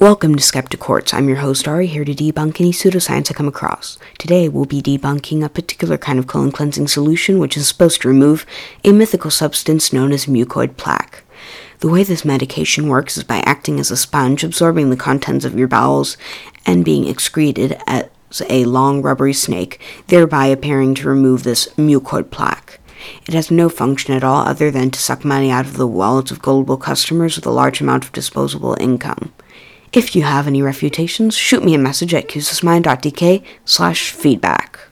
Welcome to SkeptiQuartz. I'm your host Ari, here to debunk any pseudoscience I come across. Today we'll be debunking a particular kind of colon cleansing solution which is supposed to remove a mythical substance known as mucoid plaque. The way this medication works is by acting as a sponge, absorbing the contents of your bowels and being excreted as a long rubbery snake, thereby appearing to remove this mucoid plaque. It has no function at all other than to suck money out of the wallets of gullible customers with a large amount of disposable income. If you have any refutations, shoot me a message at qsysmine.tk slash feedback.